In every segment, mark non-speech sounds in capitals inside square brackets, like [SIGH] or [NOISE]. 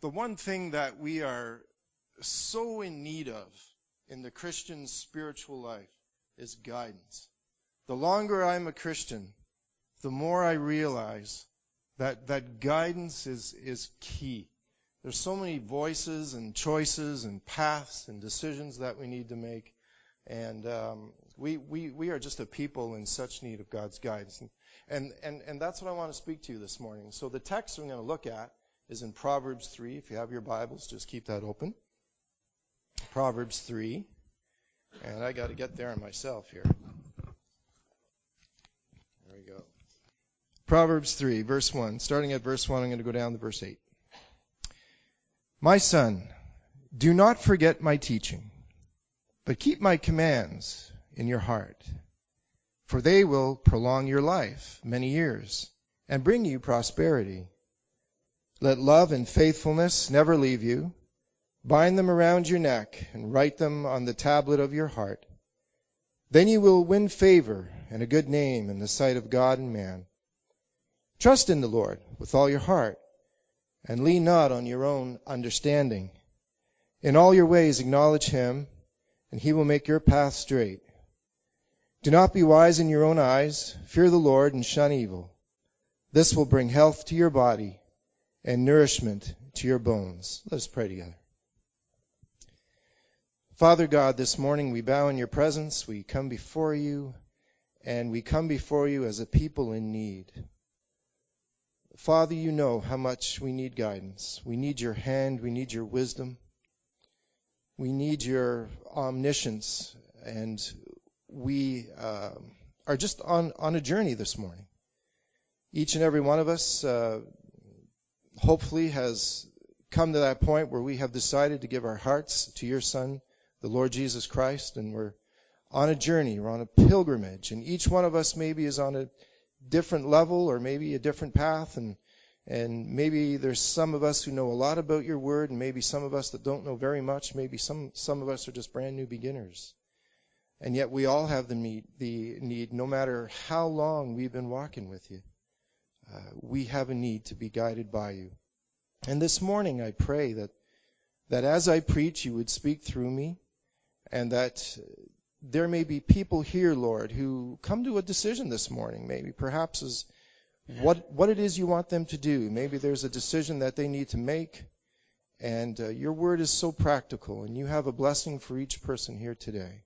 the one thing that we are so in need of in the Christian spiritual life is guidance. The longer I'm a Christian, the more I realize that, that guidance is, is key. There's so many voices and choices and paths and decisions that we need to make. And um, we, we, we are just a people in such need of God's guidance. And, and, and, and that's what I want to speak to you this morning. So the text we're going to look at is in Proverbs 3. If you have your Bibles, just keep that open. Proverbs 3. And I got to get there myself here. There we go. Proverbs 3, verse 1. Starting at verse 1, I'm going to go down to verse 8. My son, do not forget my teaching, but keep my commands in your heart, for they will prolong your life many years and bring you prosperity. Let love and faithfulness never leave you. Bind them around your neck and write them on the tablet of your heart. Then you will win favor and a good name in the sight of God and man. Trust in the Lord with all your heart and lean not on your own understanding. In all your ways acknowledge him and he will make your path straight. Do not be wise in your own eyes. Fear the Lord and shun evil. This will bring health to your body and nourishment to your bones. Let us pray together. Father God, this morning we bow in your presence. We come before you, and we come before you as a people in need. Father, you know how much we need guidance. We need your hand. We need your wisdom. We need your omniscience. And we uh, are just on, on a journey this morning. Each and every one of us uh, hopefully has come to that point where we have decided to give our hearts to your Son, the Lord Jesus Christ, and we're on a journey, we're on a pilgrimage, and each one of us maybe is on a different level or maybe a different path, and and maybe there's some of us who know a lot about your word, and maybe some of us that don't know very much. Maybe some some of us are just brand new beginners, and yet we all have the need, the need, no matter how long we've been walking with you. Uh, we have a need to be guided by you. And this morning, I pray that that as I preach, you would speak through me and that there may be people here, Lord, who come to a decision this morning, maybe perhaps as what what it is you want them to do. Maybe there's a decision that they need to make, and uh, your word is so practical, and you have a blessing for each person here today.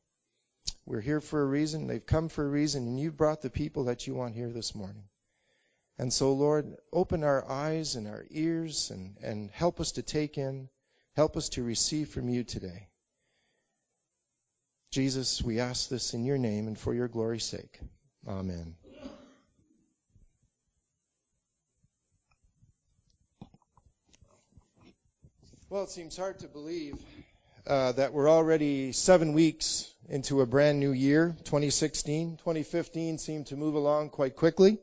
We're here for a reason. They've come for a reason, and you've brought the people that you want here this morning. And so, Lord, open our eyes and our ears and, and help us to take in, help us to receive from you today. Jesus, we ask this in your name and for your glory's sake. Amen. Well, it seems hard to believe uh, that we're already seven weeks into a brand new year, 2016. 2015 seemed to move along quite quickly.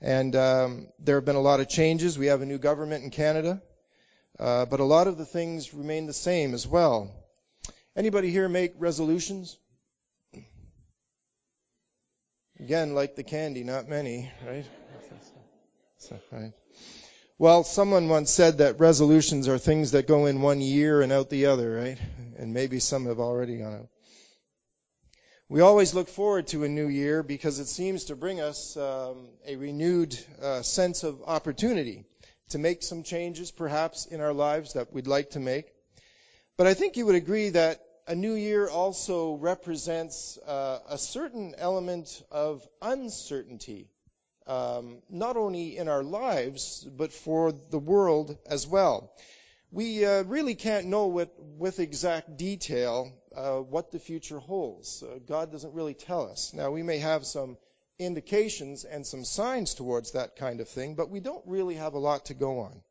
And um, there have been a lot of changes. We have a new government in Canada. Uh, but a lot of the things remain the same as well. Anybody here make resolutions? Again, like the candy, not many, right? right. Well, someone once said that resolutions are things that go in one year and out the other, right? And maybe some have already gone out. We always look forward to a new year because it seems to bring us um, a renewed uh, sense of opportunity to make some changes, perhaps, in our lives that we'd like to make. But I think you would agree that a new year also represents uh, a certain element of uncertainty, um, not only in our lives, but for the world as well. We uh, really can't know with, with exact detail uh, what the future holds. Uh, God doesn't really tell us. Now, we may have some indications and some signs towards that kind of thing, but we don't really have a lot to go on.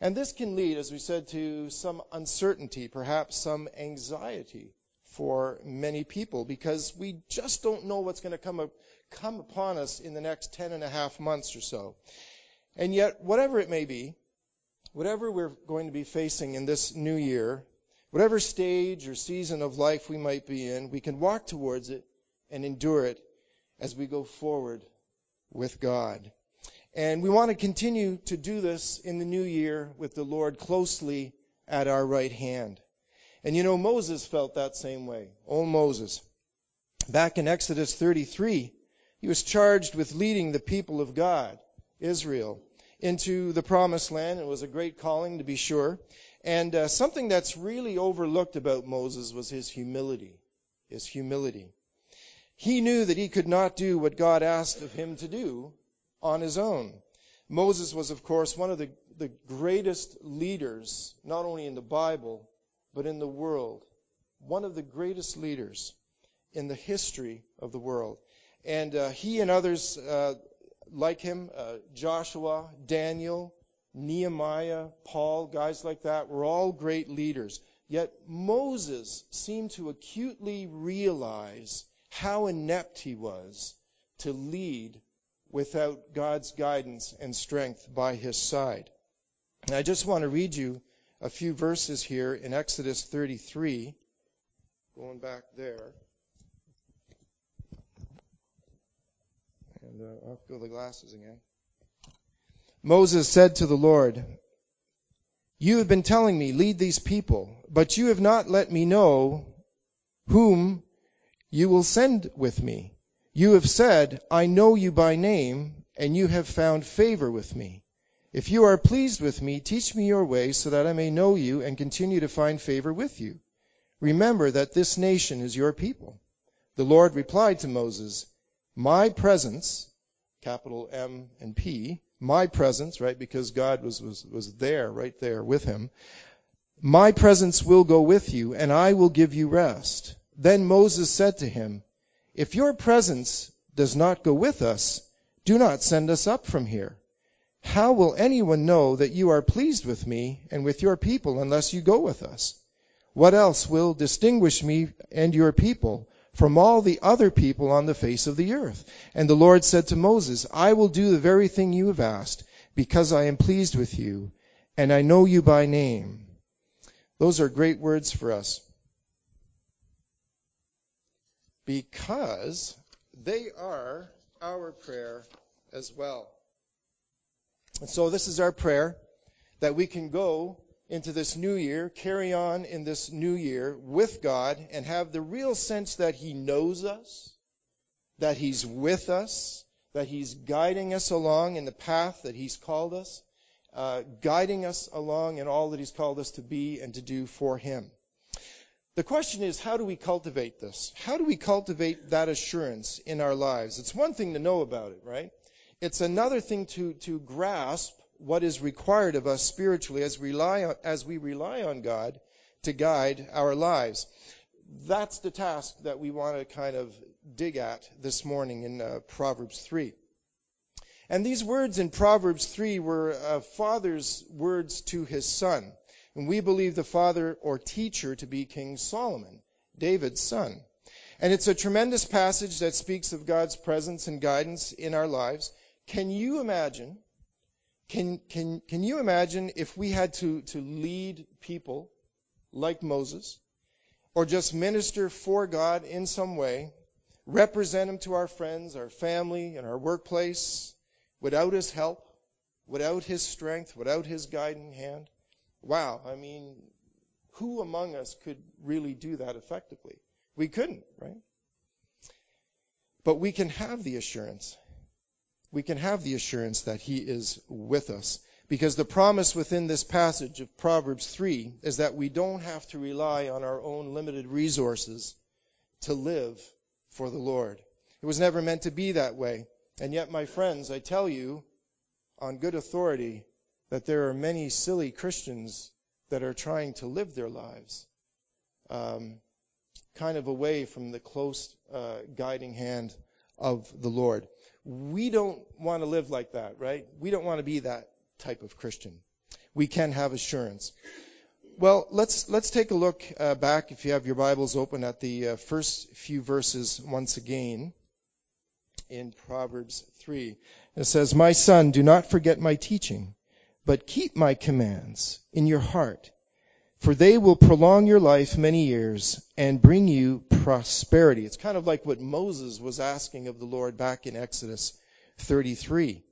And this can lead, as we said, to some uncertainty, perhaps some anxiety for many people because we just don't know what's going to come, up, come upon us in the next ten and a half months or so. And yet, whatever it may be, whatever we're going to be facing in this new year, whatever stage or season of life we might be in, we can walk towards it and endure it as we go forward with God. And we want to continue to do this in the new year with the Lord closely at our right hand. And you know, Moses felt that same way. Oh, Moses. Back in Exodus 33, he was charged with leading the people of God, Israel, into the promised land. It was a great calling, to be sure. And uh, something that's really overlooked about Moses was his humility. His humility. He knew that he could not do what God asked of him to do on his own. Moses was, of course, one of the, the greatest leaders, not only in the Bible, but in the world. One of the greatest leaders in the history of the world. And uh, he and others uh, like him, uh, Joshua, Daniel, Nehemiah, Paul, guys like that, were all great leaders. Yet Moses seemed to acutely realize how inept he was to lead without God's guidance and strength by his side. And I just want to read you a few verses here in Exodus 33, going back there. And uh, I'll fill the glasses again. Moses said to the Lord, You have been telling me, lead these people, but you have not let me know whom you will send with me. You have said, I know you by name, and you have found favor with me. If you are pleased with me, teach me your way so that I may know you and continue to find favor with you. Remember that this nation is your people. The Lord replied to Moses, My presence, capital M and P, my presence, right, because God was, was, was there, right there with him. My presence will go with you, and I will give you rest. Then Moses said to him, If your presence does not go with us, do not send us up from here. How will anyone know that you are pleased with me and with your people unless you go with us? What else will distinguish me and your people from all the other people on the face of the earth? And the Lord said to Moses, I will do the very thing you have asked, because I am pleased with you, and I know you by name. Those are great words for us because they are our prayer as well. And so this is our prayer that we can go into this new year, carry on in this new year with God and have the real sense that He knows us, that He's with us, that He's guiding us along in the path that He's called us, uh, guiding us along in all that He's called us to be and to do for Him. The question is, how do we cultivate this? How do we cultivate that assurance in our lives? It's one thing to know about it, right? It's another thing to, to grasp what is required of us spiritually as, rely on, as we rely on God to guide our lives. That's the task that we want to kind of dig at this morning in uh, Proverbs 3. And these words in Proverbs 3 were a father's words to his son. And we believe the father or teacher to be King Solomon, David's son. And it's a tremendous passage that speaks of God's presence and guidance in our lives. Can you imagine? Can, can, can you imagine if we had to, to lead people like Moses, or just minister for God in some way, represent Him to our friends, our family, and our workplace without His help, without His strength, without His guiding hand? Wow, I mean, who among us could really do that effectively? We couldn't, right? But we can have the assurance. We can have the assurance that He is with us. Because the promise within this passage of Proverbs 3 is that we don't have to rely on our own limited resources to live for the Lord. It was never meant to be that way. And yet, my friends, I tell you on good authority that there are many silly Christians that are trying to live their lives um, kind of away from the close uh, guiding hand of the Lord. We don't want to live like that, right? We don't want to be that type of Christian. We can have assurance. Well, let's let's take a look uh, back, if you have your Bibles open, at the uh, first few verses once again in Proverbs 3. It says, "My son, do not forget my teaching." But keep my commands in your heart, for they will prolong your life many years and bring you prosperity. It's kind of like what Moses was asking of the Lord back in Exodus 33.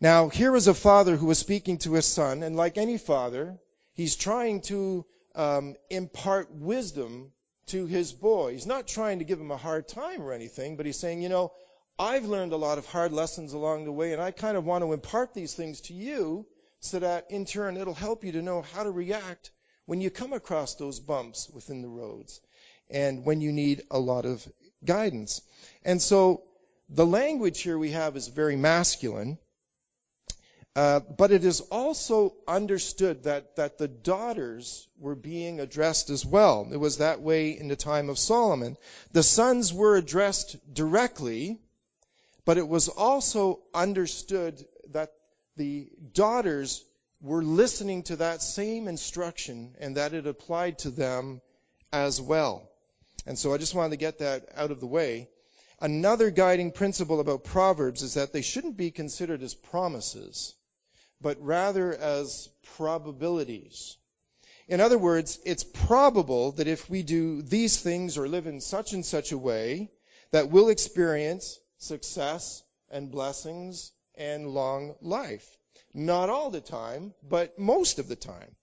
Now, here was a father who was speaking to his son, and like any father, he's trying to um, impart wisdom to his boy. He's not trying to give him a hard time or anything, but he's saying, you know, I've learned a lot of hard lessons along the way, and I kind of want to impart these things to you so that in turn it'll help you to know how to react when you come across those bumps within the roads and when you need a lot of guidance. And so the language here we have is very masculine. Uh, but it is also understood that, that the daughters were being addressed as well. It was that way in the time of Solomon. The sons were addressed directly, but it was also understood that the daughters were listening to that same instruction and that it applied to them as well. And so I just wanted to get that out of the way. Another guiding principle about Proverbs is that they shouldn't be considered as promises but rather as probabilities. In other words, it's probable that if we do these things or live in such and such a way, that we'll experience success and blessings and long life. Not all the time, but most of the time.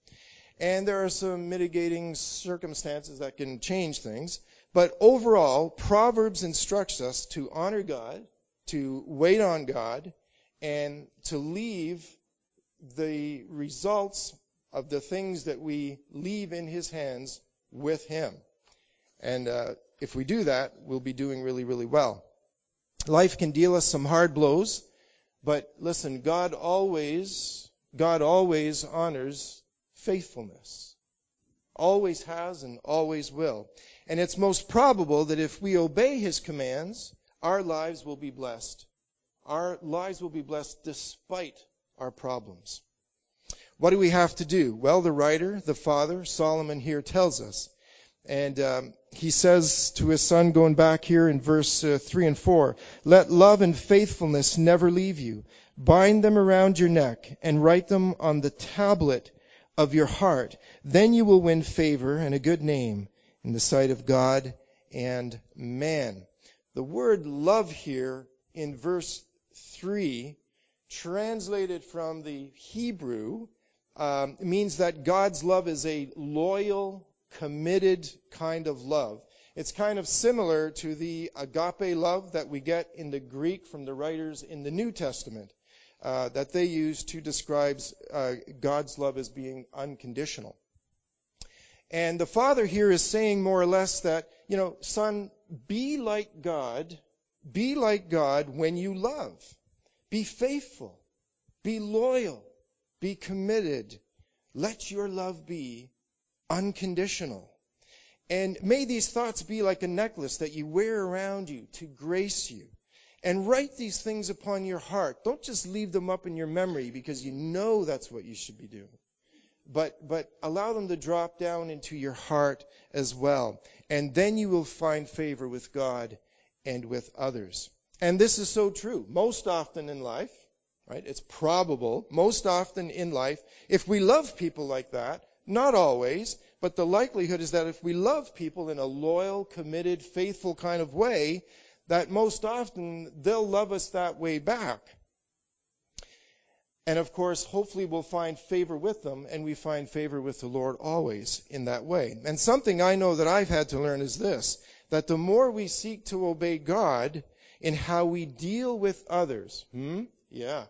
And there are some mitigating circumstances that can change things. But overall, Proverbs instructs us to honor God, to wait on God, and to leave the results of the things that we leave in His hands with Him. And uh, if we do that, we'll be doing really, really well. Life can deal us some hard blows, but listen, God always, God always honors faithfulness. Always has and always will. And it's most probable that if we obey His commands, our lives will be blessed. Our lives will be blessed despite our problems. What do we have to do? Well, the writer, the father, Solomon here tells us. And um, he says to his son, going back here in verse uh, 3 and 4, Let love and faithfulness never leave you. Bind them around your neck and write them on the tablet of your heart. Then you will win favor and a good name in the sight of God and man. The word love here in verse 3 translated from the Hebrew, um, means that God's love is a loyal, committed kind of love. It's kind of similar to the agape love that we get in the Greek from the writers in the New Testament, uh, that they use to describe uh, God's love as being unconditional. And the father here is saying more or less that, you know, son, be like God, be like God when you love. Be faithful. Be loyal. Be committed. Let your love be unconditional. And may these thoughts be like a necklace that you wear around you to grace you. And write these things upon your heart. Don't just leave them up in your memory because you know that's what you should be doing. But, but allow them to drop down into your heart as well. And then you will find favor with God and with others. And this is so true. Most often in life, right? It's probable, most often in life, if we love people like that, not always, but the likelihood is that if we love people in a loyal, committed, faithful kind of way, that most often they'll love us that way back. And of course, hopefully we'll find favor with them, and we find favor with the Lord always in that way. And something I know that I've had to learn is this, that the more we seek to obey God, in how we deal with others. Hmm? Yeah.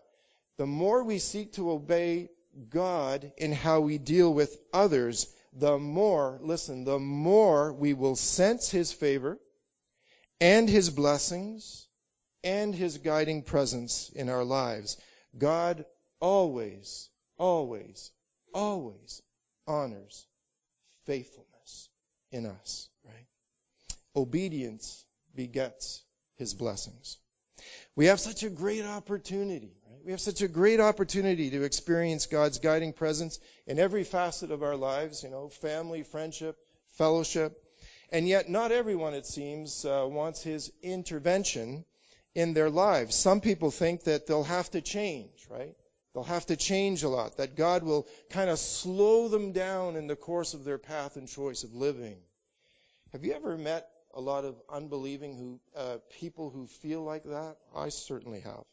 The more we seek to obey God in how we deal with others, the more, listen, the more we will sense His favor and His blessings and His guiding presence in our lives. God always, always, always honors faithfulness in us, right? Obedience begets his blessings. We have such a great opportunity? We have such a great opportunity to experience God's guiding presence in every facet of our lives, you know, family, friendship, fellowship. And yet, not everyone, it seems, uh, wants his intervention in their lives. Some people think that they'll have to change, right? They'll have to change a lot, that God will kind of slow them down in the course of their path and choice of living. Have you ever met a lot of unbelieving who uh, people who feel like that? I certainly have.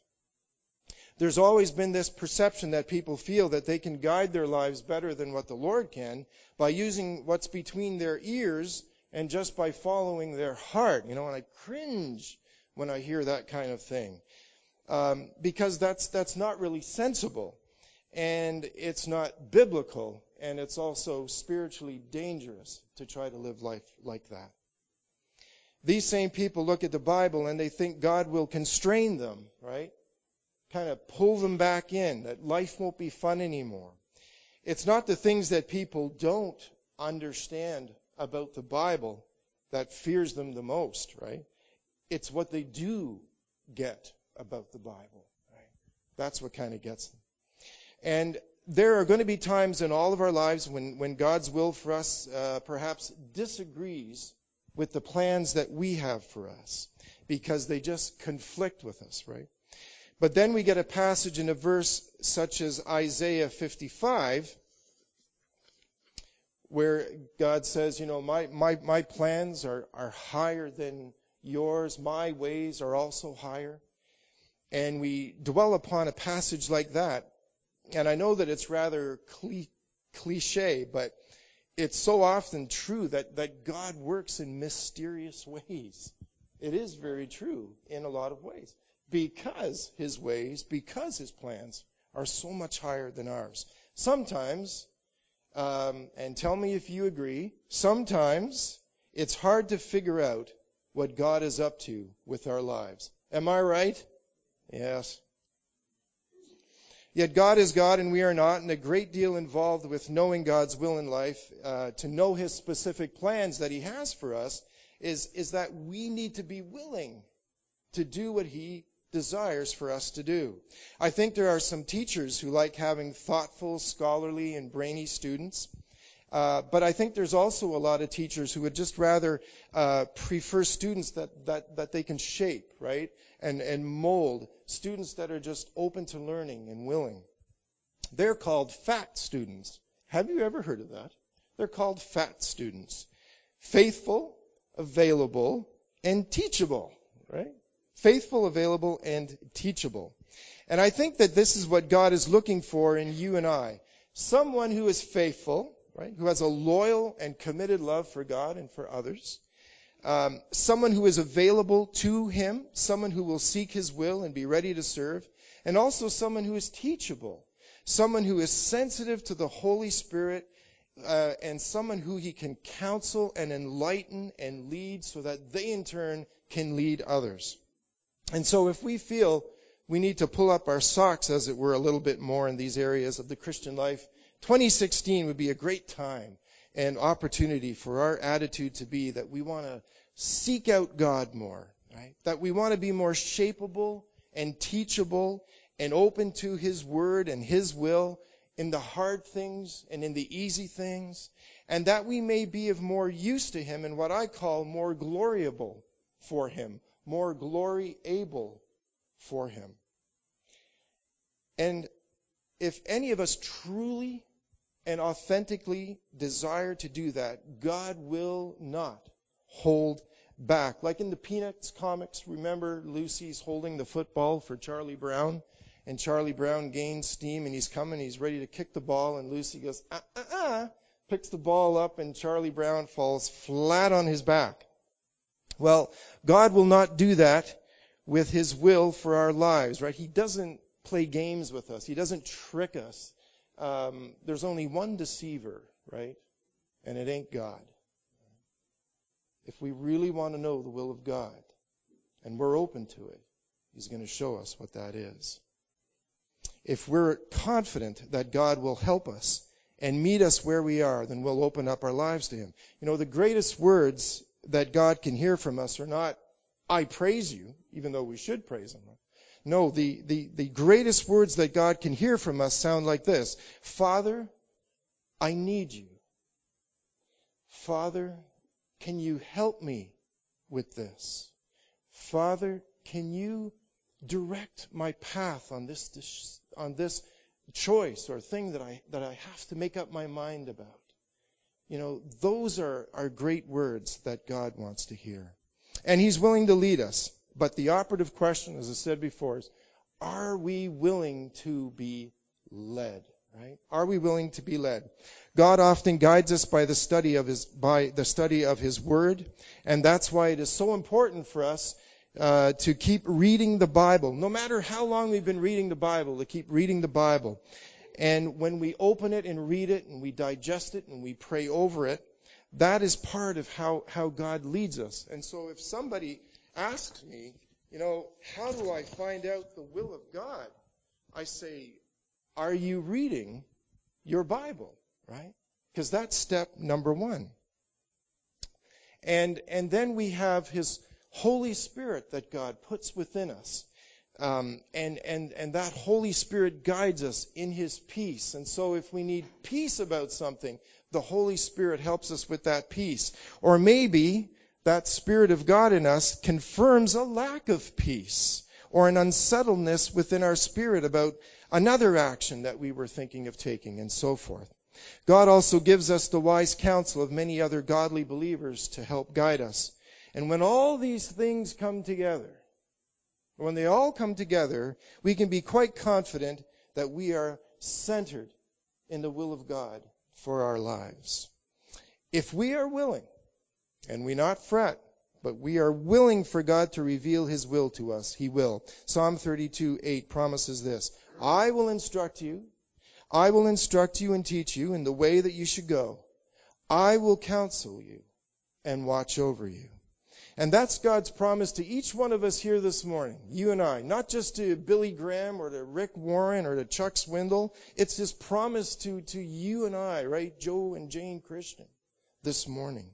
There's always been this perception that people feel that they can guide their lives better than what the Lord can by using what's between their ears and just by following their heart. You know, and I cringe when I hear that kind of thing. Um, because that's, that's not really sensible. And it's not biblical. And it's also spiritually dangerous to try to live life like that. These same people look at the Bible and they think God will constrain them, right? Kind of pull them back in, that life won't be fun anymore. It's not the things that people don't understand about the Bible that fears them the most, right? It's what they do get about the Bible, right? That's what kind of gets them. And there are going to be times in all of our lives when, when God's will for us uh, perhaps disagrees with the plans that we have for us because they just conflict with us, right? But then we get a passage in a verse such as Isaiah 55 where God says, you know, my, my, my plans are, are higher than yours. My ways are also higher. And we dwell upon a passage like that. And I know that it's rather cliche, but it's so often true that, that God works in mysterious ways. It is very true in a lot of ways. Because his ways, because his plans are so much higher than ours. Sometimes um, and tell me if you agree, sometimes it's hard to figure out what God is up to with our lives. Am I right? Yes. Yet God is God and we are not, and a great deal involved with knowing God's will in life, uh, to know His specific plans that He has for us, is, is that we need to be willing to do what He desires for us to do. I think there are some teachers who like having thoughtful, scholarly, and brainy students. Uh, but I think there's also a lot of teachers who would just rather uh, prefer students that, that, that they can shape, right? And, and mold. Students that are just open to learning and willing. They're called fat students. Have you ever heard of that? They're called fat students. Faithful, available, and teachable, right? Faithful, available, and teachable. And I think that this is what God is looking for in you and I. Someone who is faithful, right? Who has a loyal and committed love for God and for others. Um, someone who is available to Him. Someone who will seek His will and be ready to serve. And also someone who is teachable. Someone who is sensitive to the Holy Spirit uh, and someone who he can counsel and enlighten and lead so that they in turn can lead others. And so if we feel we need to pull up our socks, as it were, a little bit more in these areas of the Christian life, 2016 would be a great time and opportunity for our attitude to be that we want to seek out God more, right? That we want to be more shapeable and teachable and open to His Word and His will in the hard things and in the easy things, and that we may be of more use to Him and what I call more gloriable for Him, more glory able for him. And if any of us truly and authentically desire to do that, God will not hold back. Like in the Peanuts comics, remember Lucy's holding the football for Charlie Brown? And Charlie Brown gains steam and he's coming, he's ready to kick the ball, and Lucy goes, uh uh uh, picks the ball up, and Charlie Brown falls flat on his back. Well, God will not do that with His will for our lives, right? He doesn't play games with us. He doesn't trick us. Um, there's only one deceiver, right? And it ain't God. If we really want to know the will of God, and we're open to it, He's going to show us what that is. If we're confident that God will help us and meet us where we are, then we'll open up our lives to Him. You know, the greatest words that God can hear from us are not, I praise you, even though we should praise Him. No, the, the, the greatest words that God can hear from us sound like this Father, I need you. Father, can you help me with this? Father, can you direct my path on this, on this choice or thing that I, that I have to make up my mind about? You know, those are, are great words that God wants to hear. And He's willing to lead us. But the operative question, as I said before, is are we willing to be led? Right? Are we willing to be led? God often guides us by the study of his by the study of his word, and that's why it is so important for us uh, to keep reading the Bible, no matter how long we've been reading the Bible, to keep reading the Bible. And when we open it and read it and we digest it and we pray over it, that is part of how, how God leads us. And so if somebody asks me, you know, how do I find out the will of God? I say, are you reading your Bible? Right? Because that's step number one. And, and then we have His Holy Spirit that God puts within us. Um, and, and, and that Holy Spirit guides us in His peace. And so if we need peace about something, the Holy Spirit helps us with that peace. Or maybe that Spirit of God in us confirms a lack of peace or an unsettledness within our spirit about another action that we were thinking of taking and so forth. God also gives us the wise counsel of many other godly believers to help guide us. And when all these things come together, when they all come together, we can be quite confident that we are centered in the will of God for our lives. If we are willing, and we not fret, but we are willing for God to reveal His will to us, He will. Psalm 32, 8 promises this. I will instruct you. I will instruct you and teach you in the way that you should go. I will counsel you and watch over you. And that's God's promise to each one of us here this morning, you and I, not just to Billy Graham or to Rick Warren or to Chuck Swindoll. It's His promise to, to you and I, right? Joe and Jane Christian this morning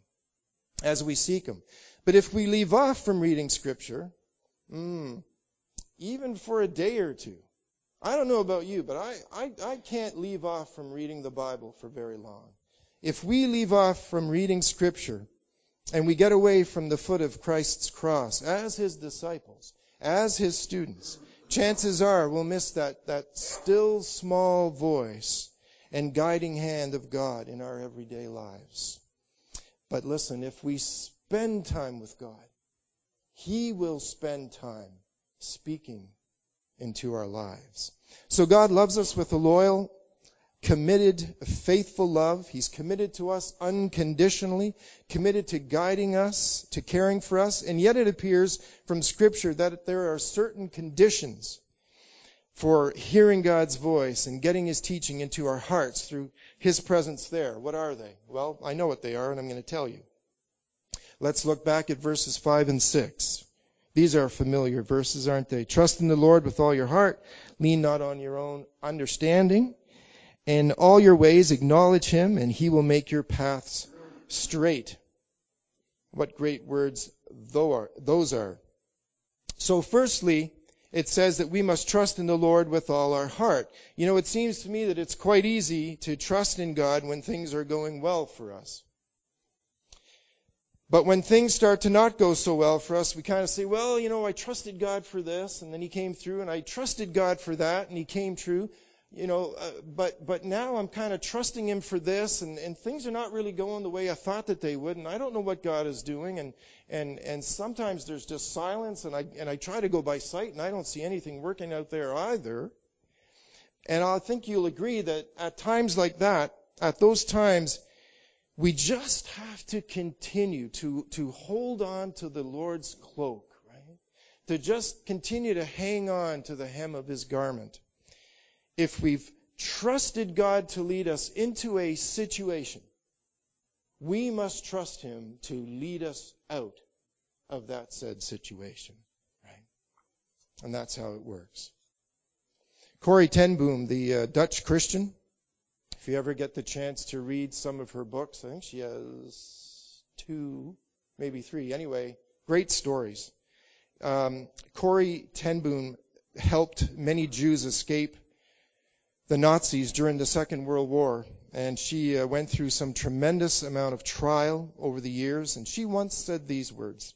as we seek Him. But if we leave off from reading Scripture, mm, even for a day or two, I don't know about you, but I, I, I can't leave off from reading the Bible for very long. If we leave off from reading Scripture, and we get away from the foot of Christ's cross as his disciples, as his students, chances are we'll miss that, that still small voice and guiding hand of God in our everyday lives. But listen, if we spend time with God, he will spend time speaking into our lives. So God loves us with a loyal committed, faithful love. He's committed to us unconditionally, committed to guiding us, to caring for us. And yet it appears from Scripture that there are certain conditions for hearing God's voice and getting His teaching into our hearts through His presence there. What are they? Well, I know what they are, and I'm going to tell you. Let's look back at verses 5 and 6. These are familiar verses, aren't they? Trust in the Lord with all your heart. Lean not on your own understanding. In all your ways acknowledge him, and he will make your paths straight. What great words those are. So firstly, it says that we must trust in the Lord with all our heart. You know, it seems to me that it's quite easy to trust in God when things are going well for us. But when things start to not go so well for us, we kind of say, well, you know, I trusted God for this, and then He came through, and I trusted God for that, and He came through you know, uh, but but now I'm kind of trusting him for this, and, and things are not really going the way I thought that they would, and I don't know what God is doing, and and and sometimes there's just silence, and I and I try to go by sight, and I don't see anything working out there either. And I think you'll agree that at times like that, at those times, we just have to continue to to hold on to the Lord's cloak, right? To just continue to hang on to the hem of His garment if we've trusted God to lead us into a situation, we must trust Him to lead us out of that said situation. Right? And that's how it works. Corrie ten Boom, the uh, Dutch Christian, if you ever get the chance to read some of her books, I think she has two, maybe three. Anyway, great stories. Um, Corrie ten Boom helped many Jews escape the Nazis during the Second World War, and she uh, went through some tremendous amount of trial over the years, and she once said these words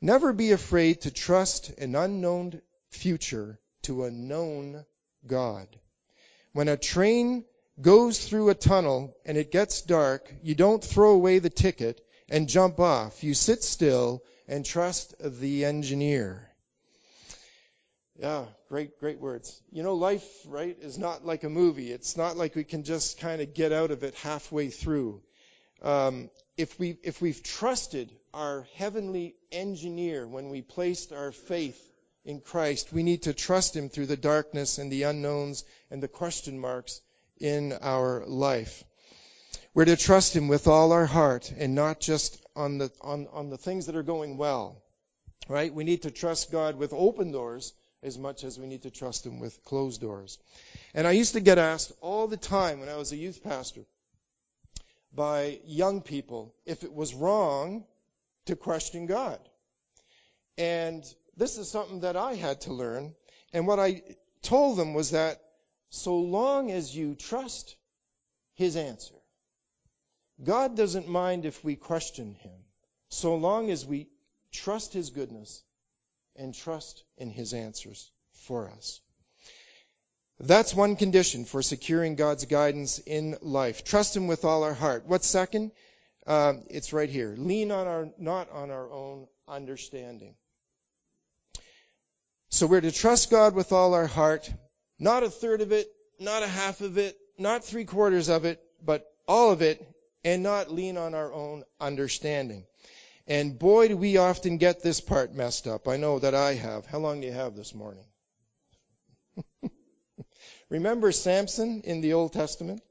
Never be afraid to trust an unknown future to a known God. When a train goes through a tunnel and it gets dark, you don't throw away the ticket and jump off. You sit still and trust the engineer. Yeah, great, great words. You know, life, right, is not like a movie. It's not like we can just kind of get out of it halfway through. Um, if we if we've trusted our heavenly engineer when we placed our faith in Christ, we need to trust him through the darkness and the unknowns and the question marks in our life. We're to trust him with all our heart and not just on the on, on the things that are going well. Right? We need to trust God with open doors as much as we need to trust him with closed doors. And I used to get asked all the time when I was a youth pastor by young people if it was wrong to question God. And this is something that I had to learn. And what I told them was that so long as you trust his answer, God doesn't mind if we question him, so long as we trust his goodness and trust in his answers for us. That's one condition for securing God's guidance in life. Trust Him with all our heart. What's second? Uh, it's right here. Lean on our, not on our own understanding. So we're to trust God with all our heart, not a third of it, not a half of it, not three quarters of it, but all of it, and not lean on our own understanding. And boy, do we often get this part messed up. I know that I have. How long do you have this morning? [LAUGHS] Remember Samson in the Old Testament?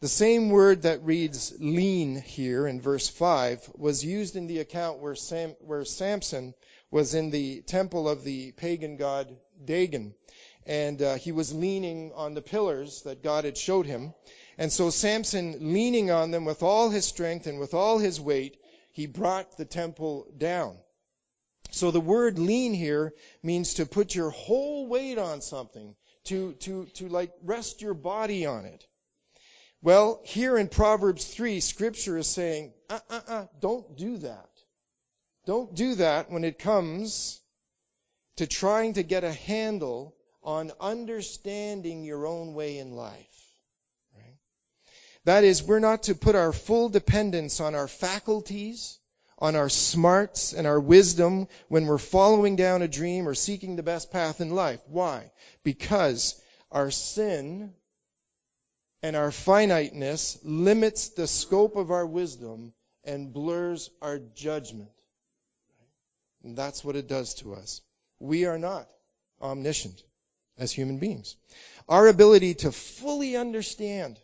The same word that reads lean here in verse 5 was used in the account where, Sam, where Samson was in the temple of the pagan god Dagon. And uh, he was leaning on the pillars that God had showed him. And so Samson, leaning on them with all his strength and with all his weight, he brought the temple down. So the word lean here means to put your whole weight on something, to, to, to like rest your body on it. Well, here in Proverbs 3, scripture is saying, uh, uh, uh, don't do that. Don't do that when it comes to trying to get a handle on understanding your own way in life. That is, we're not to put our full dependence on our faculties, on our smarts and our wisdom when we're following down a dream or seeking the best path in life. Why? Because our sin and our finiteness limits the scope of our wisdom and blurs our judgment. And that's what it does to us. We are not omniscient as human beings. Our ability to fully understand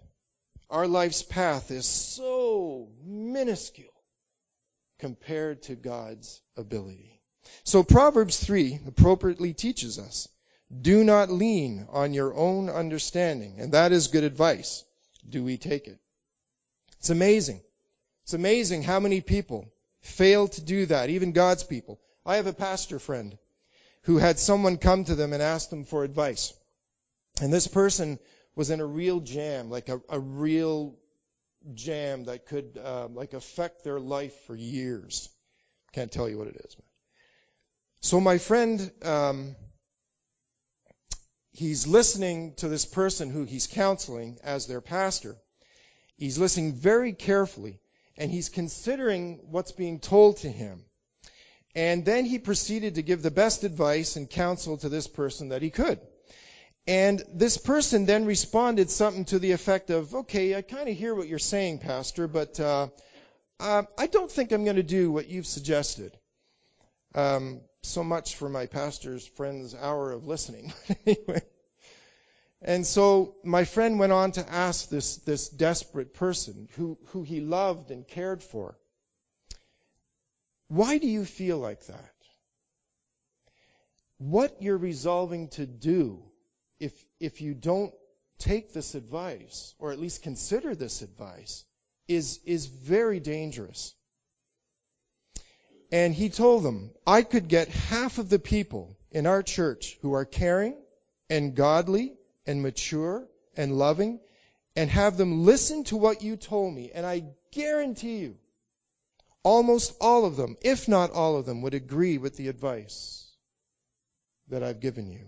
our life's path is so minuscule compared to God's ability. So Proverbs 3 appropriately teaches us, do not lean on your own understanding. And that is good advice. Do we take it? It's amazing. It's amazing how many people fail to do that, even God's people. I have a pastor friend who had someone come to them and ask them for advice. And this person was in a real jam, like a, a real jam that could uh, like affect their life for years. Can't tell you what it is. So my friend, um, he's listening to this person who he's counseling as their pastor. He's listening very carefully, and he's considering what's being told to him. And then he proceeded to give the best advice and counsel to this person that he could. And this person then responded something to the effect of, okay, I kind of hear what you're saying, Pastor, but uh, uh, I don't think I'm going to do what you've suggested. Um, so much for my pastor's friend's hour of listening. [LAUGHS] anyway. And so my friend went on to ask this, this desperate person who, who he loved and cared for, why do you feel like that? What you're resolving to do if, if you don't take this advice, or at least consider this advice, is, is very dangerous. And he told them, I could get half of the people in our church who are caring and godly and mature and loving and have them listen to what you told me. And I guarantee you, almost all of them, if not all of them, would agree with the advice that I've given you.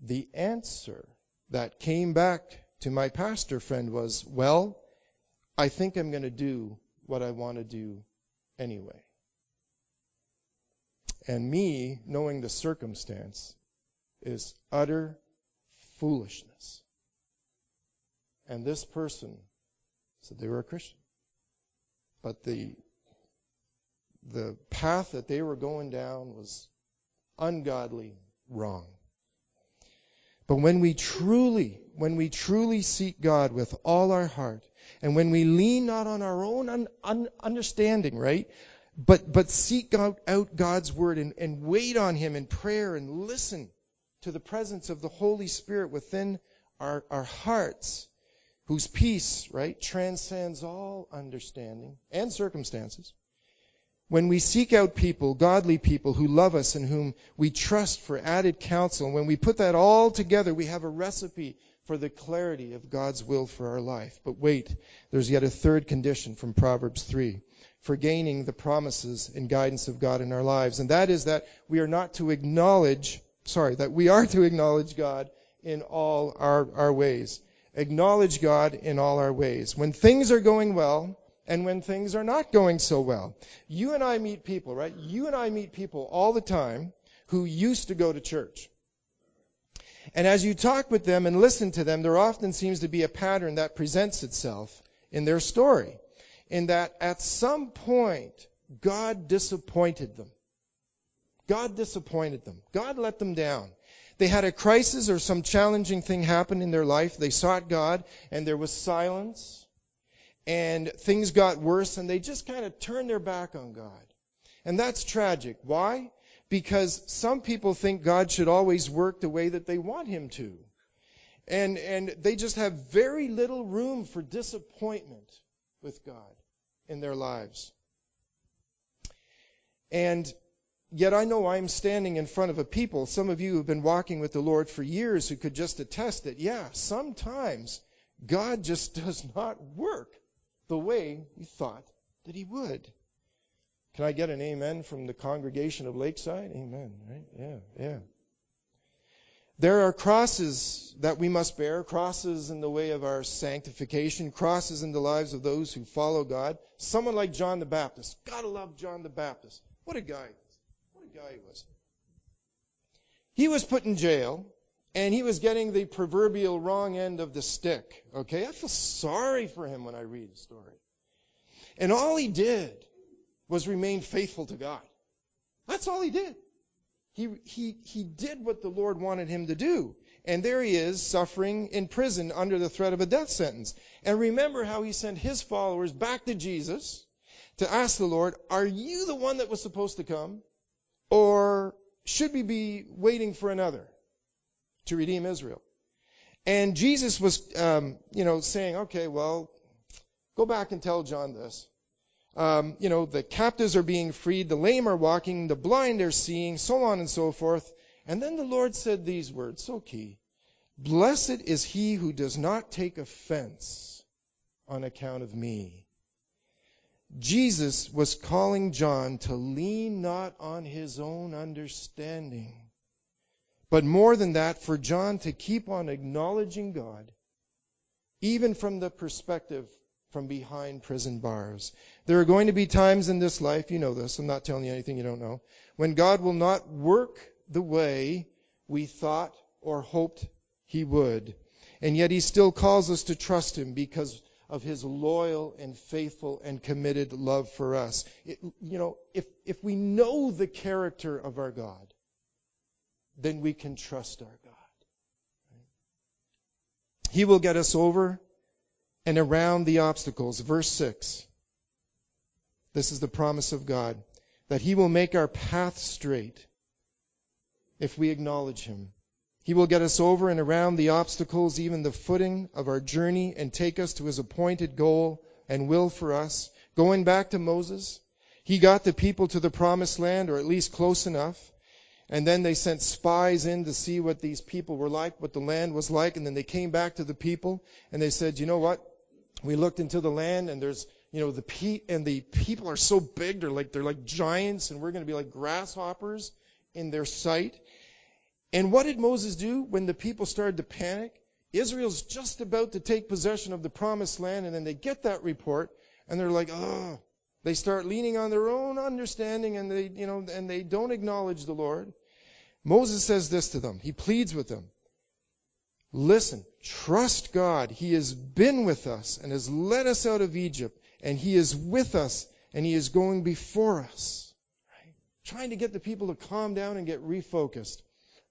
The answer that came back to my pastor friend was, well, I think I'm going to do what I want to do anyway. And me knowing the circumstance is utter foolishness. And this person said they were a Christian. But the the path that they were going down was ungodly wrong. But when we truly, when we truly seek God with all our heart, and when we lean not on our own un, un, understanding, right? But, but seek out, out God's word and, and wait on Him in prayer and listen to the presence of the Holy Spirit within our, our hearts, whose peace, right, transcends all understanding and circumstances. When we seek out people, godly people who love us and whom we trust for added counsel, when we put that all together, we have a recipe for the clarity of God's will for our life. But wait, there's yet a third condition from Proverbs 3 for gaining the promises and guidance of God in our lives, and that is that we are not to acknowledge, sorry, that we are to acknowledge God in all our, our ways. Acknowledge God in all our ways. When things are going well, and when things are not going so well. You and I meet people, right? You and I meet people all the time who used to go to church. And as you talk with them and listen to them, there often seems to be a pattern that presents itself in their story. In that at some point, God disappointed them. God disappointed them. God let them down. They had a crisis or some challenging thing happen in their life. They sought God and there was silence and things got worse and they just kind of turned their back on God. And that's tragic. Why? Because some people think God should always work the way that they want him to. And, and they just have very little room for disappointment with God in their lives. And yet I know I'm standing in front of a people, some of you have been walking with the Lord for years who could just attest that, yeah, sometimes God just [LAUGHS] does not work the way we thought that he would. Can I get an amen from the congregation of Lakeside? Amen, right? Yeah, yeah. There are crosses that we must bear, crosses in the way of our sanctification, crosses in the lives of those who follow God. Someone like John the Baptist. Gotta love John the Baptist. What a guy. What a guy he was. He was put in jail and he was getting the proverbial wrong end of the stick. Okay? I feel sorry for him when I read the story. And all he did was remain faithful to God. That's all he did. He, he, he did what the Lord wanted him to do. And there he is, suffering in prison under the threat of a death sentence. And remember how he sent his followers back to Jesus to ask the Lord, Are you the one that was supposed to come? Or should we be waiting for another? To redeem Israel. And Jesus was, um, you know, saying, okay, well, go back and tell John this. Um, you know, the captives are being freed, the lame are walking, the blind are seeing, so on and so forth. And then the Lord said these words, so key. Blessed is he who does not take offense on account of me. Jesus was calling John to lean not on his own understanding but more than that, for John to keep on acknowledging God, even from the perspective from behind prison bars. There are going to be times in this life, you know this, I'm not telling you anything you don't know, when God will not work the way we thought or hoped He would. And yet He still calls us to trust Him because of His loyal and faithful and committed love for us. It, you know, if, if we know the character of our God, then we can trust our God. He will get us over and around the obstacles. Verse 6. This is the promise of God that He will make our path straight if we acknowledge Him. He will get us over and around the obstacles, even the footing of our journey, and take us to His appointed goal and will for us. Going back to Moses, he got the people to the promised land, or at least close enough. And then they sent spies in to see what these people were like, what the land was like. And then they came back to the people and they said, you know what? We looked into the land and there's, you know, the pe- and the people are so big. They're like, they're like giants and we're going to be like grasshoppers in their sight. And what did Moses do when the people started to panic? Israel's just about to take possession of the promised land and then they get that report and they're like, oh, They start leaning on their own understanding and they, you know, and they don't acknowledge the Lord. Moses says this to them. He pleads with them. Listen, trust God. He has been with us and has led us out of Egypt, and He is with us and He is going before us. Right? Trying to get the people to calm down and get refocused.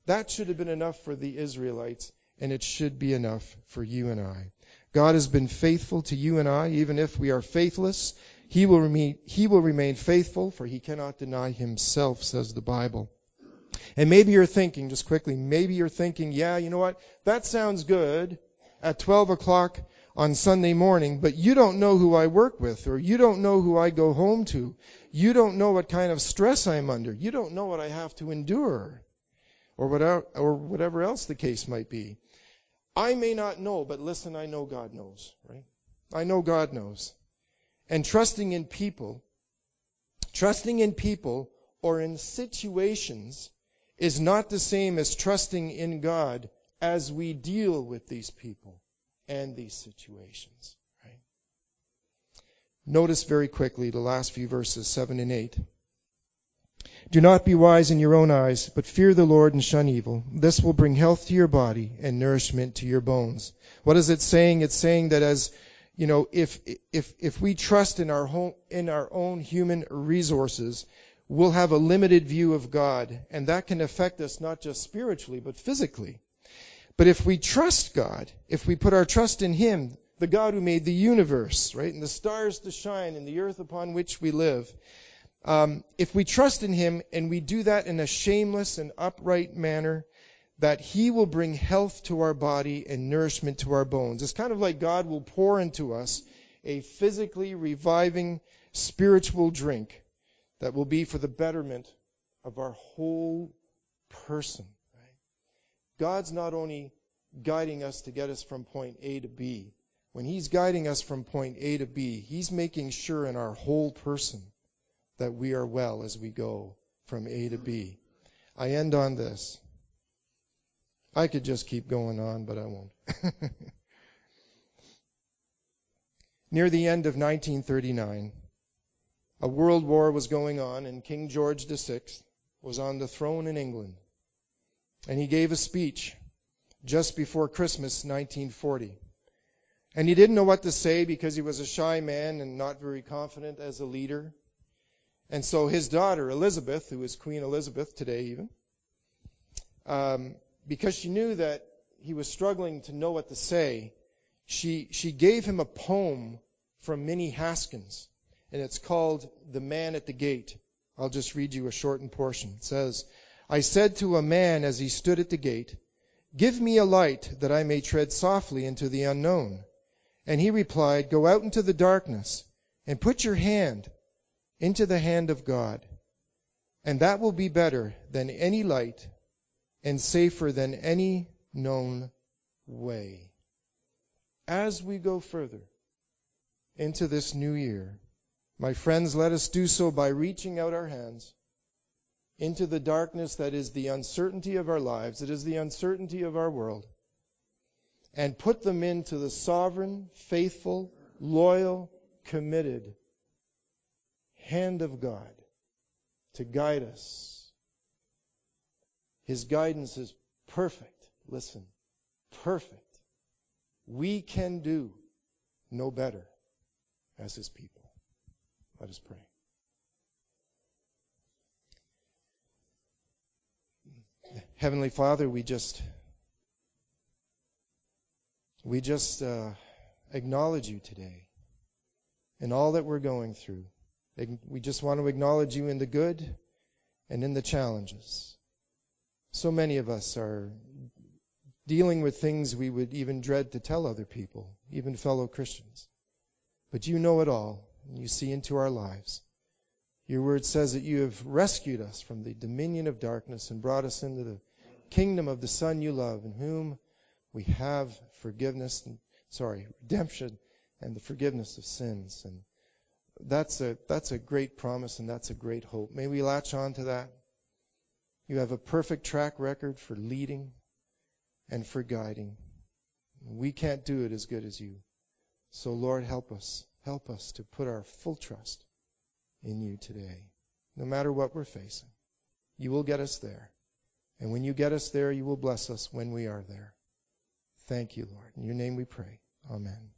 That should have been enough for the Israelites, and it should be enough for you and I. God has been faithful to you and I, even if we are faithless. He will remain, he will remain faithful, for he cannot deny himself, says the Bible. And maybe you're thinking, just quickly, maybe you're thinking, yeah, you know what? That sounds good at 12 o'clock on Sunday morning, but you don't know who I work with, or you don't know who I go home to. You don't know what kind of stress I'm under. You don't know what I have to endure, or whatever, or whatever else the case might be. I may not know, but listen, I know God knows, right? I know God knows. And trusting in people, trusting in people or in situations is not the same as trusting in God as we deal with these people and these situations. Right? Notice very quickly the last few verses, 7 and 8. Do not be wise in your own eyes, but fear the Lord and shun evil. This will bring health to your body and nourishment to your bones. What is it saying? It's saying that as you know, if if if we trust in our home, in our own human resources, we'll have a limited view of God, and that can affect us not just spiritually, but physically. But if we trust God, if we put our trust in Him, the God who made the universe, right, and the stars to shine, and the earth upon which we live, um, if we trust in Him and we do that in a shameless and upright manner, that He will bring health to our body and nourishment to our bones. It's kind of like God will pour into us a physically reviving spiritual drink that will be for the betterment of our whole person. Right? God's not only guiding us to get us from point A to B. When He's guiding us from point A to B, He's making sure in our whole person that we are well as we go from A to B. I end on this. I could just keep going on, but I won't. [LAUGHS] Near the end of 1939, a world war was going on, and King George VI was on the throne in England. And he gave a speech just before Christmas 1940. And he didn't know what to say because he was a shy man and not very confident as a leader. And so his daughter, Elizabeth, who is Queen Elizabeth today even, um, because she knew that he was struggling to know what to say, she, she gave him a poem from Minnie Haskins and it's called The Man at the Gate. I'll just read you a shortened portion. It says, I said to a man as he stood at the gate, Give me a light that I may tread softly into the unknown. And he replied, Go out into the darkness and put your hand into the hand of God. And that will be better than any light and safer than any known way. As we go further into this new year, my friends, let us do so by reaching out our hands into the darkness that is the uncertainty of our lives, it is the uncertainty of our world, and put them into the sovereign, faithful, loyal, committed hand of God to guide us. His guidance is perfect. Listen, perfect. We can do no better as His people. Let us pray. Heavenly Father, we just we just uh, acknowledge you today in all that we're going through. We just want to acknowledge you in the good and in the challenges. So many of us are dealing with things we would even dread to tell other people, even fellow Christians. But you know it all and you see into our lives. Your word says that you have rescued us from the dominion of darkness and brought us into the kingdom of the Son you love, in whom we have forgiveness and sorry, redemption and the forgiveness of sins. And that's a that's a great promise and that's a great hope. May we latch on to that. You have a perfect track record for leading and for guiding. We can't do it as good as you. So Lord help us. Help us to put our full trust in you today, no matter what we're facing. You will get us there. And when you get us there, you will bless us when we are there. Thank you, Lord. In your name we pray. Amen.